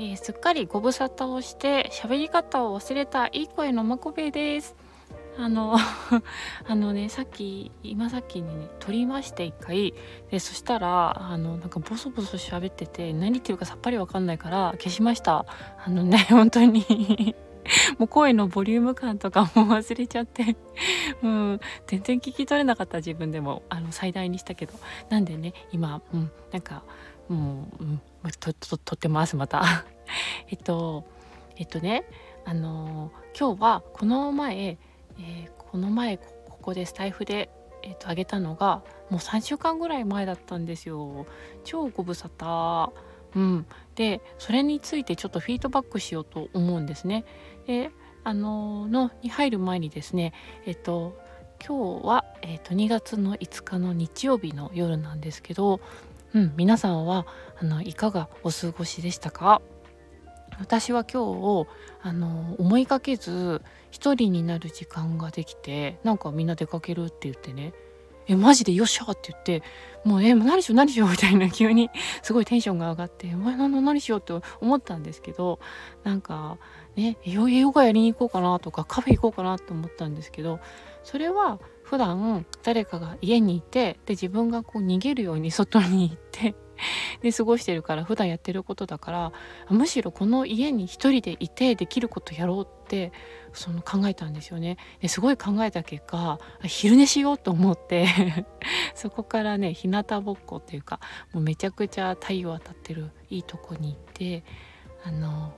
えー、すっかりご無沙汰をして喋り方を忘れたいい声のまこべです。あの あのねさっき今さっきにね撮りまして一回。でそしたらあのなんかボソボソ喋ってて何言ってるかさっぱりわかんないから消しました。あのね 本当に。もう声のボリューム感とかも忘れちゃって。うん、全然聞き取れなかった自分でもあの最大にしたけど。なんでね今、うん、なんかもう、うん、とととってますまた。えっとえっとねあのー、今日はこの前、えー、この前ここでスタイフで、えっと、あげたのがもう3週間ぐらい前だったんですよ。超ご無沙汰。うん、でそれについてちょっとフィードバックしようと思うんですね。であのー、のに入る前にですねえっと今日は、えっと、2月の5日の日曜日の夜なんですけどうん、皆さんはあのいかがお過ごしでしたか？私は今日あの思いがけず一人になる時間ができてなんかみんな出かけるって言ってねえマジで？よっしゃって言ってもうえ何しよう？何しよう？みたいな急にすごいテンションが上がってお前何何しよう？って思ったんですけどなんかねヨガやりに行こうかなとかカフェ行こうかなと思ったんですけどそれは普段誰かが家にいてで自分がこう逃げるように外に行って で過ごしてるから普段やってることだからむしろこの家に一人でいてできることやろうってその考えたんですよね。ですごい考えた結果昼寝しようと思って そこからね日向ぼっこっていうかもうめちゃくちゃ太陽当たってるいいとこに行ってあの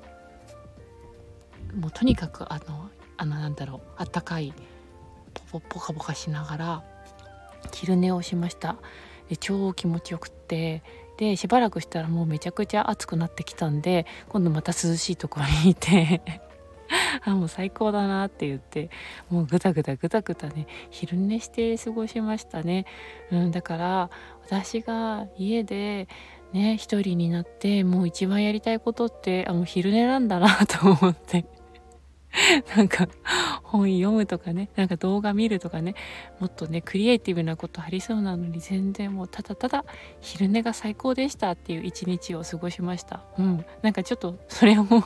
もうとにかくあのあのなんだろうあったかいポポカポカしながら昼寝をしました。で超気持ちよくってでしばらくしたらもうめちゃくちゃ暑くなってきたんで今度また涼しいところにいて あもう最高だなって言ってもうぐたぐたぐたぐたね昼寝して過ごしましたね、うん、だから私が家でね一人になってもう一番やりたいことってあの昼寝なんだなと思って。なんか本読むとかねなんか動画見るとかねもっとねクリエイティブなことありそうなのに全然もうただただ昼寝が最高でしたっていう一日を過ごしました。うん。なんかちょっとそれをもう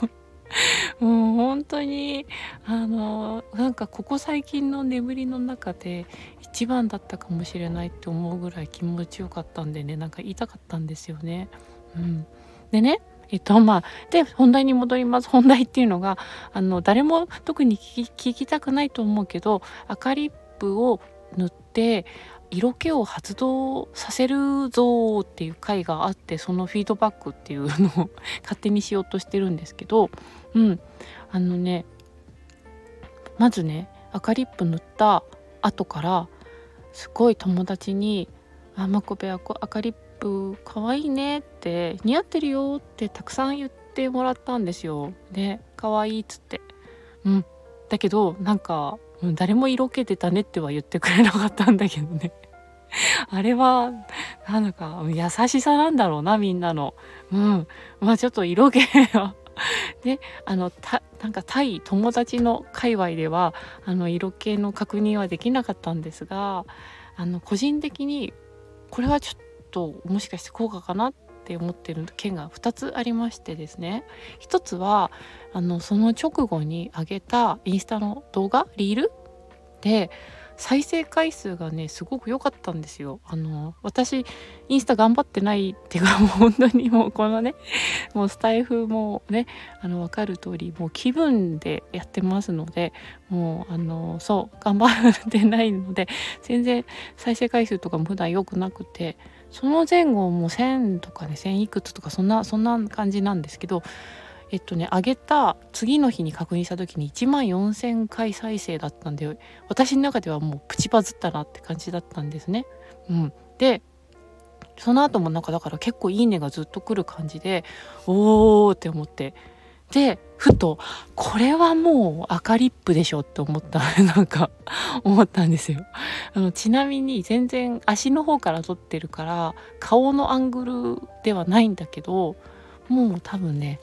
もう本当にあのなんかここ最近の眠りの中で一番だったかもしれないって思うぐらい気持ちよかったんでねなんか言いたかったんですよね。うん、でねえっとまあで本題に戻ります。本題っていうのがあの誰も特に聞きたくないと思うけど赤リップを塗って色気を発動させるぞっていう回があってそのフィードバックっていうのを 勝手にしようとしてるんですけどうん。あのねまずね赤リップ塗った後からすごい友達に「あまこべ赤リッププ可愛いねって似合ってるよってたくさん言ってもらったんですよ。で可愛いっつって。うんだけどなんか誰も色気出たねっては言ってくれなかったんだけどね。あれはなんか優しさなんだろうなみんなの。うんまあちょっと色気は であのたなんか対友達の界隈ではあの色気の確認はできなかったんですがあの個人的にこれはちょっとともしかして効果かなって思ってる件が2つありましてですね1つはあのその直後に上げたインスタの動画リールで再生回数がねすごく良かったんですよ。あの私インスタ頑張ってないっていうかもう本当にもうこのね もうスタイフもねあの分かる通りもう気分でやってますのでもうあのそう頑張ってないので全然再生回数とかも普段良くなくてその前後も1,000とかね1,000いくつとかそんなそんな感じなんですけどえっとね上げた次の日に確認した時に1万4,000回再生だったんで私の中ではもうプチバズったなって感じだったんですね。うん、でその後もなんかだから結構いいねがずっと来る感じでおーって思ってでふとこれはもう赤リップでしょって思ったなんか 思ったんですよあのちなみに全然足の方から撮ってるから顔のアングルではないんだけどもう多分ね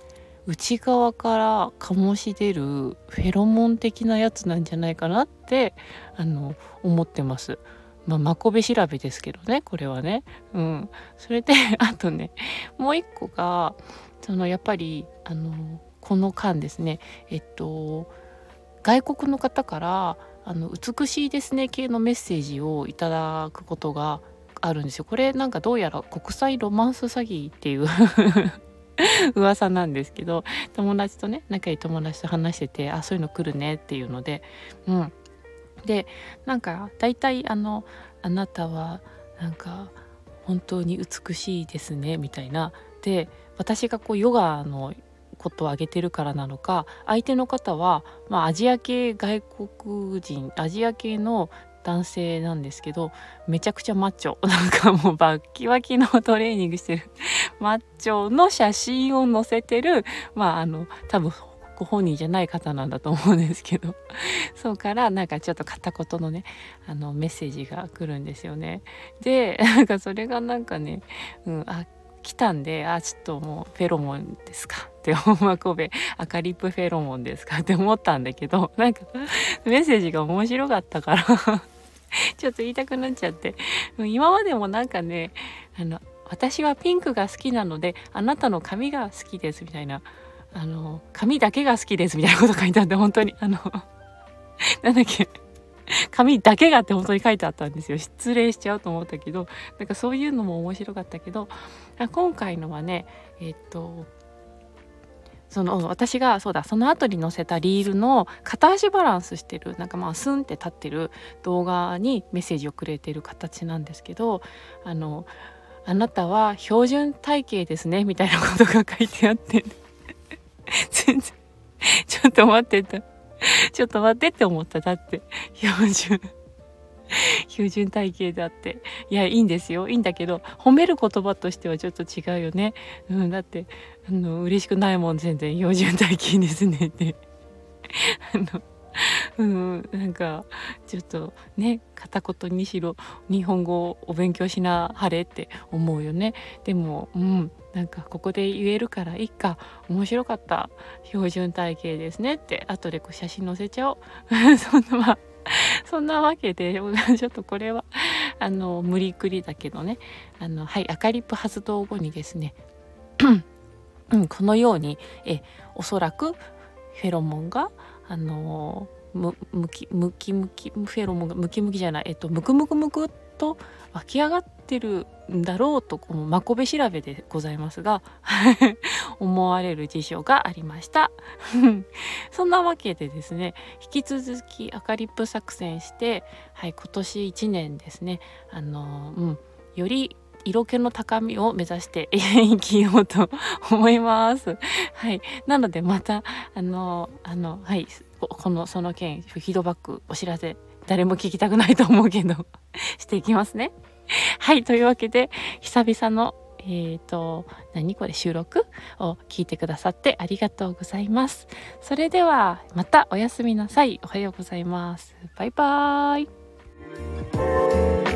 内側から醸し出るフェロモン的なやつなんじゃないかなってあの思ってます。まあ、まこべ調べですけどねこれはね。うん、それであとねもう一個がそのやっぱりあのこの間ですねえっと外国の方からあの美しいですね系のメッセージをいただくことがあるんですよ。これなんかどうやら国際ロマンス詐欺っていう 噂なんですけど友達とね仲いい友達と話しててあそういうの来るねっていうのでうんでなんか大体あの「あなたはなんか本当に美しいですね」みたいなで私がこうヨガのことを挙げてるからなのか相手の方は、まあ、アジア系外国人アジア系の男性なんですけどめちゃくちゃマッチョ。なんかもうバッキバキのトレーニングしてる。マッチョの写真を載せてるまああの多分ご本人じゃない方なんだと思うんですけど。そうからなんかちょっと片言のねあのメッセージが来るんですよね。でなんかそれがなんかね、うん、あ来たんであちょっともうフェロモンですか。って思う。神戸赤リップフェロモンですかって思ったんだけど なんかメッセージが面白かったから ちょっと言いたくなっちゃって。今までもなんかねあの私はピンクが好きなのであなたの髪が好きですみたいなあの髪だけが好きですみたいなこと書いてあって本当にあの なんだっけ紙だけがって本当に書いてあったんですよ。失礼しちゃうと思ったけどなんかそういうのも面白かったけど今回のはねえっとその私がそうだその後に載せたリールの片足バランスしてるなんかまあスンって立ってる動画にメッセージをくれてる形なんですけどあのあなたは標準体型ですね みたいなことが書いてあって 全然ちょっと待ってた。ちょっと待ってって思っただって。標準。標準体型だって。いやいいんですよ。いいんだけど褒める言葉としてはちょっと違うよね、うん、だってあの嬉しくないもん全然標準体型ですねって。あのうん、なんかちょっとね片言にしろ日本語をお勉強しなはれって思うよね。でもうんなんかここで言えるからいいか。面白かった。標準体型ですねって。後でこう写真載せちゃおう。そんなまあ そんなわけで ちょっとこれはあの無理くりだけどね。あのはい赤リップ発動後にですね うん、このようにえおそらくフェロモンがあのむむきむきむきフェロモンがムキムキじゃないえっとムクムクムクと湧き上がってるだろうとこのまこべ調べでございますが 思われる事象がありました そんなわけでですね引き続き赤リップ作戦して、はい、今年1年ですねあの、うん、より色気の高みを目指して 生きようと思います。はい、なのでまたあのあのはいこのその件フィードバックお知らせ誰も聞きたくないと思うけどしていきますね。はい、というわけで、久々の、えっ、ー、と、何これ収録を聞いてくださってありがとうございます。それでは、またおやすみなさい。おはようございます。バイバーイ。